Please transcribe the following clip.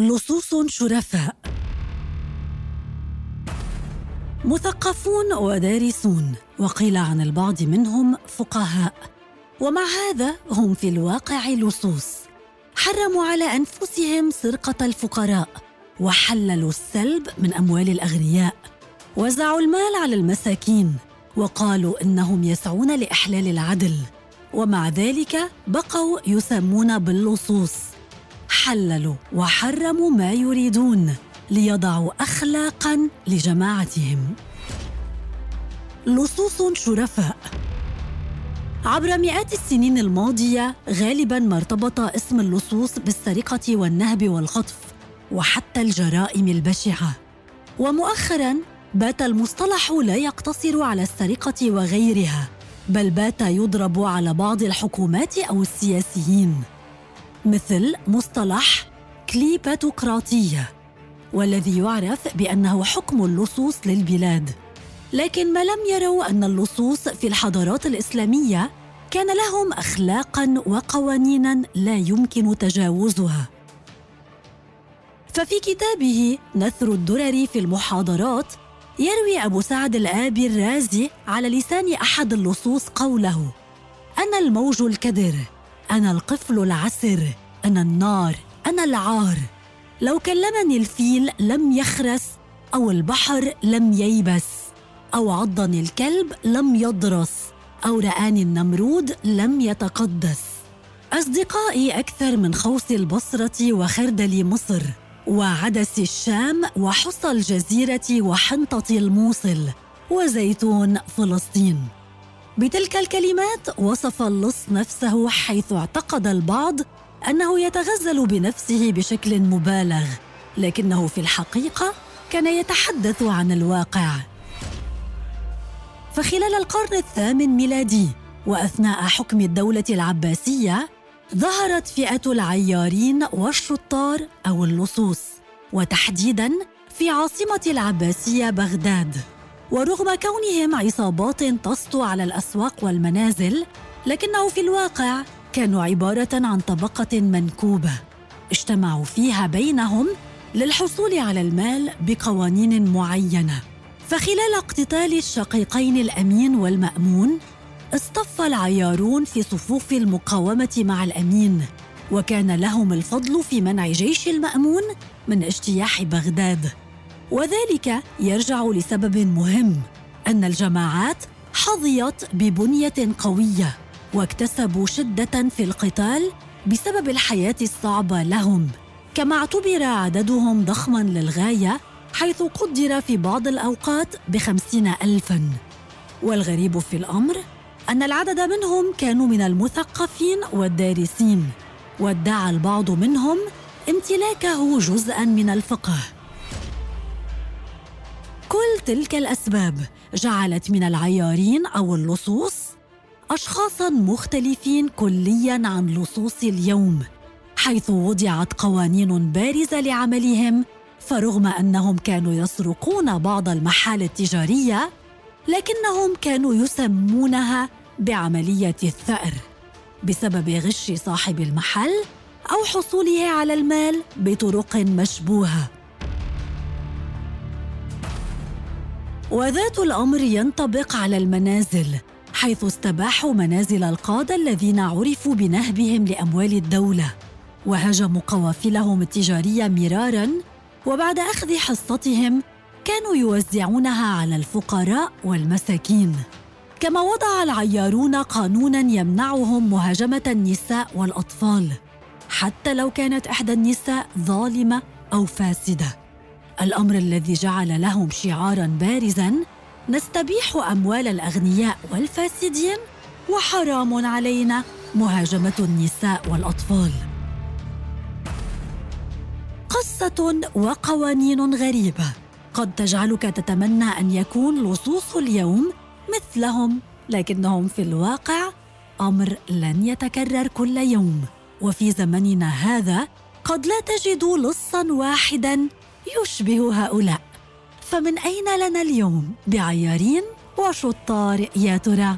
لصوص شرفاء. مثقفون ودارسون وقيل عن البعض منهم فقهاء. ومع هذا هم في الواقع لصوص. حرموا على أنفسهم سرقة الفقراء وحللوا السلب من أموال الأغنياء. وزعوا المال على المساكين وقالوا إنهم يسعون لإحلال العدل. ومع ذلك بقوا يسمون باللصوص. حللوا وحرموا ما يريدون ليضعوا اخلاقا لجماعتهم. لصوص شرفاء. عبر مئات السنين الماضية غالبا ما ارتبط اسم اللصوص بالسرقة والنهب والخطف وحتى الجرائم البشعة. ومؤخرا بات المصطلح لا يقتصر على السرقة وغيرها بل بات يضرب على بعض الحكومات أو السياسيين. مثل مصطلح كليباتوقراطية والذي يعرف بأنه حكم اللصوص للبلاد. لكن ما لم يروا أن اللصوص في الحضارات الإسلامية كان لهم اخلاقا وقوانينا لا يمكن تجاوزها. ففي كتابه نثر الدرر في المحاضرات يروي أبو سعد الآبي الرازي على لسان أحد اللصوص قوله أنا الموج الكدر. أنا القفل العسر أنا النار أنا العار. لو كلمني الفيل لم يخرس أو البحر لم ييبس. أو عضني الكلب لم يضرس. أو رآني النمرود لم يتقدس. أصدقائي أكثر من خوص البصرة وخردل مصر. وعدس الشام وحصى الجزيرة وحنطة الموصل. وزيتون فلسطين. بتلك الكلمات وصف اللص نفسه حيث اعتقد البعض أنه يتغزل بنفسه بشكل مبالغ لكنه في الحقيقة كان يتحدث عن الواقع. فخلال القرن الثامن ميلادي وأثناء حكم الدولة العباسية ظهرت فئة العيارين والشطار أو اللصوص وتحديدا في عاصمة العباسية بغداد. ورغم كونهم عصابات تسطو على الأسواق والمنازل لكنه في الواقع كانوا عبارة عن طبقة منكوبة اجتمعوا فيها بينهم للحصول على المال بقوانين معينة. فخلال اقتتال الشقيقين الأمين والمأمون اصطف العيارون في صفوف المقاومة مع الأمين وكان لهم الفضل في منع جيش المأمون من اجتياح بغداد. وذلك يرجع لسبب مهم أن الجماعات حظيت ببنية قوية واكتسبوا شدة في القتال بسبب الحياة الصعبة لهم. كما اعتبر عددهم ضخما للغاية حيث قدر في بعض الأوقات بخمسين ألفاً. والغريب في الأمر أن العدد منهم كانوا من المثقفين والدارسين وادعى البعض منهم امتلاكه جزءا من الفقه. كل تلك الأسباب جعلت من العيارين أو اللصوص اشخاصا مختلفين كليا عن لصوص اليوم حيث وضعت قوانين بارزة لعملهم فرغم أنهم كانوا يسرقون بعض المحال التجارية لكنهم كانوا يسمونها بعملية الثأر بسبب غش صاحب المحل أو حصوله على المال بطرق مشبوهة. وذات الأمر ينطبق على المنازل حيث استباحوا منازل القادة الذين عرفوا بنهبهم لأموال الدولة. وهاجموا قوافلهم التجارية مرارا وبعد أخذ حصتهم كانوا يوزعونها على الفقراء والمساكين. كما وضع العيارون قانونا يمنعهم مهاجمة النساء والأطفال حتى لو كانت إحدى النساء ظالمة أو فاسدة. الأمر الذي جعل لهم شعارا بارزا نستبيح أموال الأغنياء والفاسدين وحرام علينا مهاجمة النساء والأطفال. قصة وقوانين غريبة. قد تجعلك تتمنى أن يكون لصوص اليوم مثلهم لكنهم في الواقع أمر لن يتكرر كل يوم. وفي زمننا هذا قد لا تجد لصا واحدا يشبه هؤلاء. فمن أين لنا اليوم؟ بعيارين وشطار يا ترى؟